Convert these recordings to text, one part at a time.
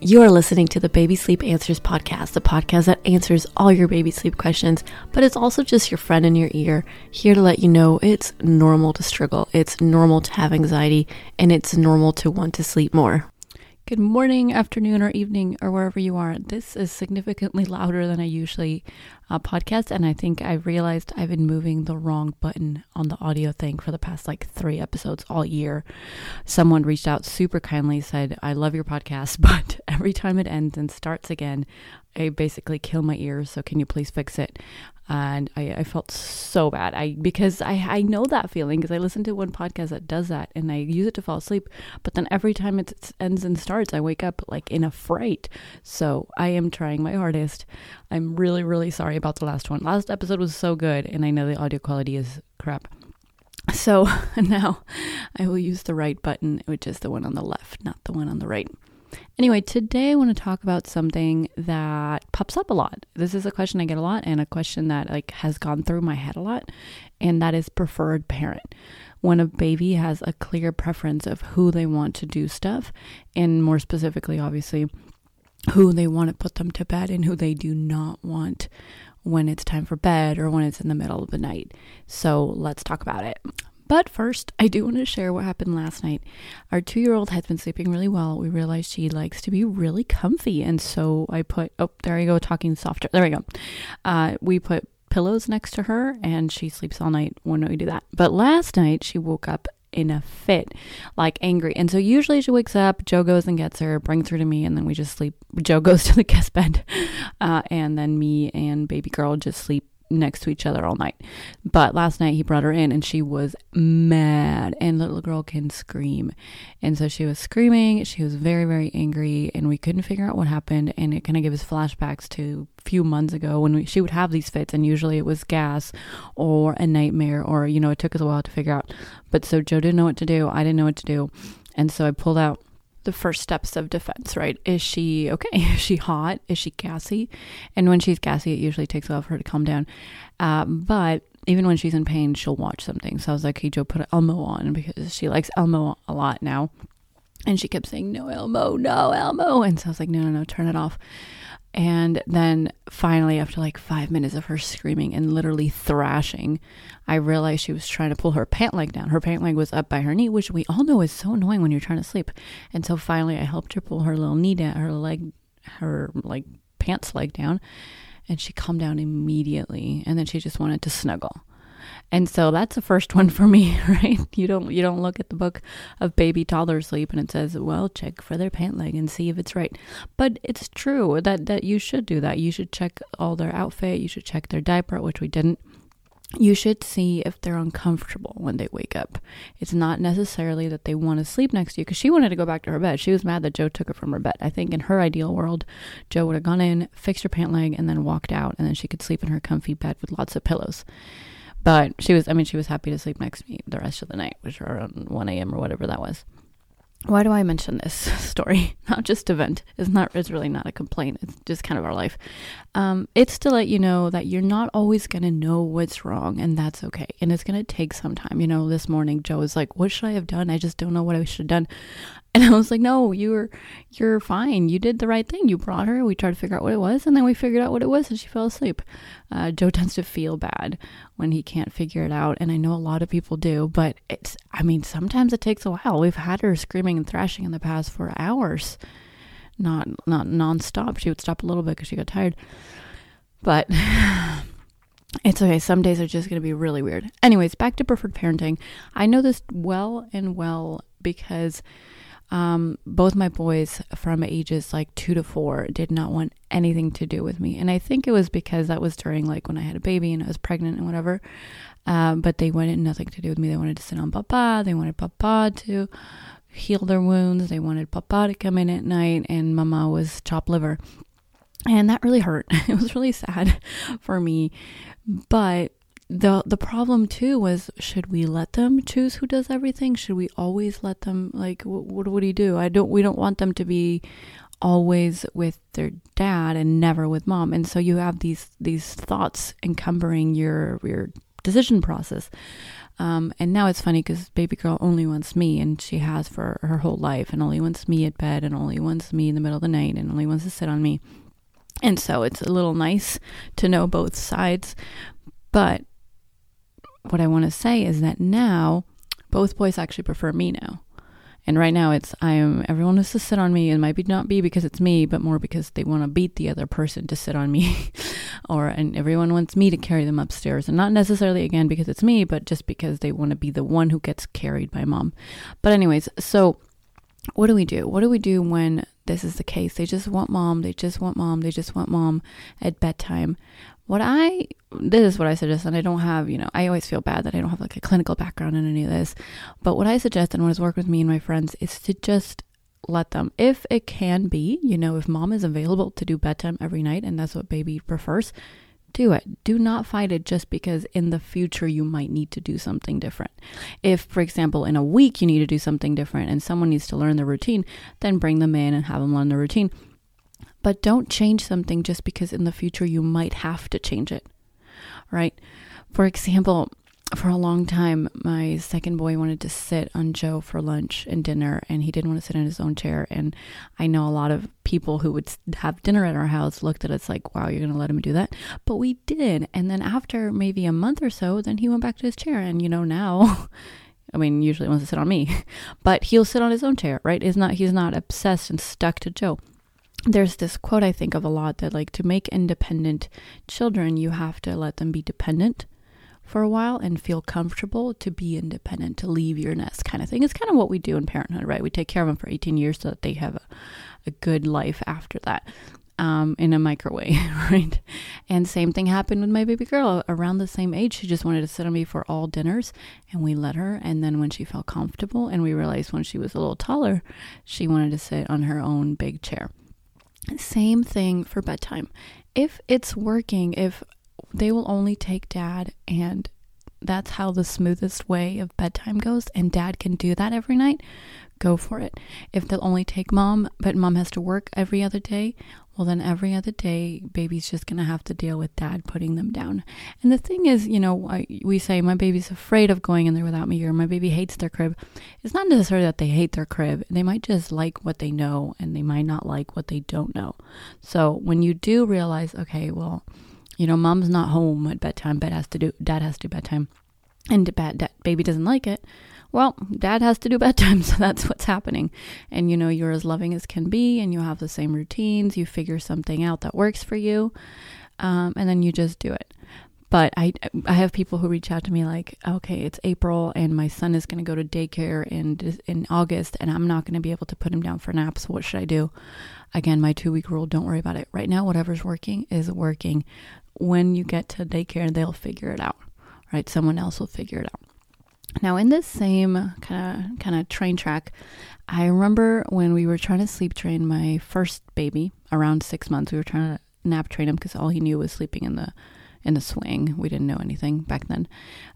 You are listening to the Baby Sleep Answers podcast, the podcast that answers all your baby sleep questions, but it's also just your friend in your ear, here to let you know it's normal to struggle, it's normal to have anxiety, and it's normal to want to sleep more. Good morning, afternoon, or evening, or wherever you are. This is significantly louder than I usually uh, podcast, and I think I've realized I've been moving the wrong button on the audio thing for the past like three episodes all year. Someone reached out super kindly, said, I love your podcast, but every time it ends and starts again, I basically kill my ears. So can you please fix it? And I, I felt so bad. I because I, I know that feeling because I listen to one podcast that does that and I use it to fall asleep. But then every time it ends and starts, I wake up like in a fright. So I am trying my hardest. I'm really, really sorry about the last one. Last episode was so good, and I know the audio quality is crap. So now I will use the right button, which is the one on the left, not the one on the right. Anyway, today I want to talk about something that pops up a lot. This is a question I get a lot and a question that like has gone through my head a lot, and that is preferred parent. When a baby has a clear preference of who they want to do stuff, and more specifically, obviously, who they want to put them to bed and who they do not want when it's time for bed or when it's in the middle of the night. So let's talk about it. But first, I do want to share what happened last night. Our two year old has been sleeping really well. We realized she likes to be really comfy. And so I put, oh, there you go, talking softer. There we go. Uh, we put pillows next to her and she sleeps all night when we do that. But last night, she woke up in a fit, like angry. And so usually she wakes up, Joe goes and gets her, brings her to me, and then we just sleep. Joe goes to the guest bed, uh, and then me and baby girl just sleep next to each other all night. But last night he brought her in and she was mad and little girl can scream. And so she was screaming, she was very very angry and we couldn't figure out what happened and it kind of gave us flashbacks to a few months ago when we, she would have these fits and usually it was gas or a nightmare or you know it took us a while to figure out. But so Joe didn't know what to do, I didn't know what to do. And so I pulled out the first steps of defense, right? Is she okay? Is she hot? Is she gassy? And when she's gassy, it usually takes a while for her to calm down. Uh, but even when she's in pain, she'll watch something. So I was like, hey, Joe, put Elmo on because she likes Elmo a lot now. And she kept saying, no, Elmo, no, Elmo. And so I was like, no, no, no, turn it off. And then finally, after like five minutes of her screaming and literally thrashing, I realized she was trying to pull her pant leg down. Her pant leg was up by her knee, which we all know is so annoying when you're trying to sleep. And so finally, I helped her pull her little knee down, her leg, her like pants leg down, and she calmed down immediately. And then she just wanted to snuggle. And so that's the first one for me, right? You don't you don't look at the book of baby toddler sleep and it says, "Well, check for their pant leg and see if it's right." But it's true that that you should do that. You should check all their outfit, you should check their diaper, which we didn't. You should see if they're uncomfortable when they wake up. It's not necessarily that they want to sleep next to you because she wanted to go back to her bed. She was mad that Joe took her from her bed. I think in her ideal world, Joe would have gone in, fixed her pant leg, and then walked out, and then she could sleep in her comfy bed with lots of pillows. But she was, I mean, she was happy to sleep next to me the rest of the night, which around 1 a.m. or whatever that was. Why do I mention this story? Not just event. It's not. It's really not a complaint. It's just kind of our life. Um, it's to let you know that you're not always gonna know what's wrong, and that's okay. And it's gonna take some time. You know, this morning Joe was like, "What should I have done? I just don't know what I should have done." And I was like, no, you're you're fine. You did the right thing. You brought her. We tried to figure out what it was, and then we figured out what it was, and she fell asleep. Uh, Joe tends to feel bad when he can't figure it out, and I know a lot of people do. But it's, I mean, sometimes it takes a while. We've had her screaming and thrashing in the past for hours, not not nonstop. She would stop a little bit because she got tired, but. It's okay. Some days are just going to be really weird. Anyways, back to preferred parenting. I know this well and well because um, both my boys from ages like two to four did not want anything to do with me. And I think it was because that was during like when I had a baby and I was pregnant and whatever. Um, but they wanted nothing to do with me. They wanted to sit on Papa. They wanted Papa to heal their wounds. They wanted Papa to come in at night, and Mama was chopped liver. And that really hurt. It was really sad for me. But the the problem too was should we let them choose who does everything should we always let them like what, what, what do do i don't we don't want them to be always with their dad and never with mom and so you have these these thoughts encumbering your your decision process. Um, and now it's funny because baby girl only wants me, and she has for her whole life, and only wants me at bed, and only wants me in the middle of the night, and only wants to sit on me. And so it's a little nice to know both sides. But what I want to say is that now both boys actually prefer me now. And right now it's I am everyone wants to sit on me. It might be not be because it's me, but more because they want to beat the other person to sit on me. or and everyone wants me to carry them upstairs. And not necessarily again because it's me, but just because they want to be the one who gets carried by mom. But anyways, so what do we do? What do we do when this is the case? They just want mom, they just want mom, they just want mom at bedtime. What I this is what I suggest, and I don't have, you know, I always feel bad that I don't have like a clinical background in any of this. But what I suggest and what has worked with me and my friends is to just let them, if it can be, you know, if mom is available to do bedtime every night and that's what baby prefers, do it. Do not fight it just because in the future you might need to do something different. If, for example, in a week you need to do something different and someone needs to learn the routine, then bring them in and have them learn the routine. But don't change something just because in the future you might have to change it, right? For example, for a long time, my second boy wanted to sit on Joe for lunch and dinner, and he didn't want to sit in his own chair. And I know a lot of people who would have dinner at our house looked at us like, wow, you're going to let him do that? But we did. And then after maybe a month or so, then he went back to his chair. And, you know, now. I mean, usually wants to sit on me, but he'll sit on his own chair, right? Is not he's not obsessed and stuck to Joe there's this quote I think of a lot that like to make independent children, you have to let them be dependent for a while and feel comfortable to be independent, to leave your nest kind of thing. It's kind of what we do in parenthood, right? We take care of them for 18 years so that they have a, a good life after that. Um, in a microwave, right? And same thing happened with my baby girl. Around the same age, she just wanted to sit on me for all dinners, and we let her. And then when she felt comfortable, and we realized when she was a little taller, she wanted to sit on her own big chair. Same thing for bedtime. If it's working, if they will only take dad and that's how the smoothest way of bedtime goes and dad can do that every night go for it if they'll only take mom but mom has to work every other day well then every other day baby's just gonna have to deal with dad putting them down. And the thing is you know we say my baby's afraid of going in there without me or my baby hates their crib. It's not necessarily that they hate their crib. They might just like what they know and they might not like what they don't know. So when you do realize okay well you know mom's not home at bedtime dad has to do dad has to do bedtime and dad, dad, baby doesn't like it well, dad has to do bedtime, so that's what's happening. And you know, you're as loving as can be, and you have the same routines, you figure something out that works for you, um, and then you just do it. But I, I have people who reach out to me like, okay, it's April, and my son is going to go to daycare in in August, and I'm not going to be able to put him down for naps. What should I do? Again, my two week rule. Don't worry about it. Right now, whatever's working is working. When you get to daycare, they'll figure it out. Right? Someone else will figure it out. Now, in this same kind of kind of train track, I remember when we were trying to sleep train my first baby around six months. We were trying to nap train him because all he knew was sleeping in the in the swing. We didn't know anything back then.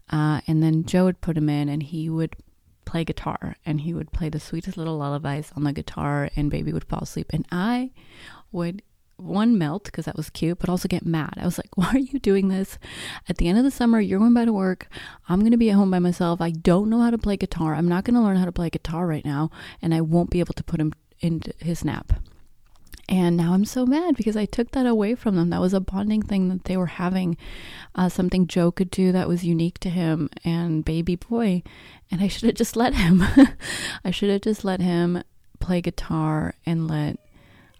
Uh, and then Joe would put him in, and he would play guitar, and he would play the sweetest little lullabies on the guitar, and baby would fall asleep, and I would one melt because that was cute, but also get mad. I was like, why are you doing this? At the end of the summer, you're going back to work. I'm going to be at home by myself. I don't know how to play guitar. I'm not going to learn how to play guitar right now, and I won't be able to put him in his nap. And now I'm so mad because I took that away from them. That was a bonding thing that they were having, uh, something Joe could do that was unique to him and baby boy. And I should have just let him. I should have just let him play guitar and let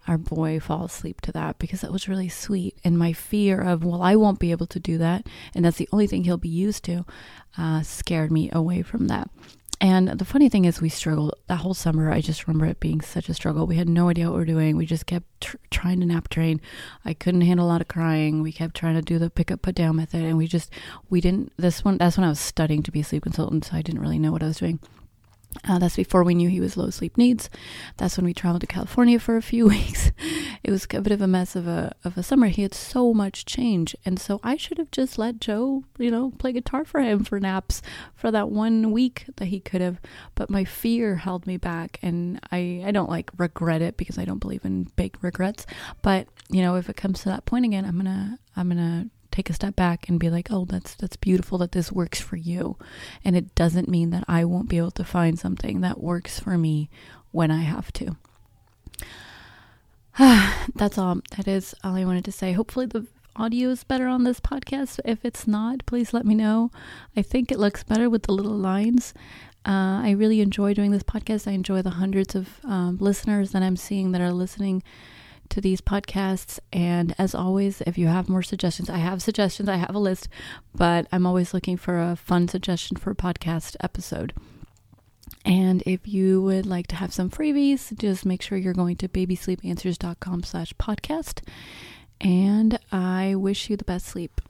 our boy fall asleep to that because that was really sweet. And my fear of, well, I won't be able to do that, and that's the only thing he'll be used to, uh, scared me away from that. And the funny thing is, we struggled that whole summer. I just remember it being such a struggle. We had no idea what we were doing. We just kept tr- trying to nap train. I couldn't handle a lot of crying. We kept trying to do the pick up, put down method. And we just, we didn't, this one, that's when I was studying to be a sleep consultant. So I didn't really know what I was doing. Uh, that's before we knew he was low sleep needs. That's when we traveled to California for a few weeks. it was a bit of a mess of a of a summer. He had so much change, and so I should have just let Joe, you know, play guitar for him for naps for that one week that he could have. But my fear held me back, and I I don't like regret it because I don't believe in big regrets. But you know, if it comes to that point again, I'm gonna I'm gonna take a step back and be like, "Oh, that's that's beautiful that this works for you." And it doesn't mean that I won't be able to find something that works for me when I have to. that's all. That is all I wanted to say. Hopefully the audio is better on this podcast. If it's not, please let me know. I think it looks better with the little lines. Uh, I really enjoy doing this podcast. I enjoy the hundreds of um, listeners that I'm seeing that are listening to these podcasts. And as always, if you have more suggestions, I have suggestions, I have a list, but I'm always looking for a fun suggestion for a podcast episode. And if you would like to have some freebies, just make sure you're going to babysleepanswers.com slash podcast. And I wish you the best sleep.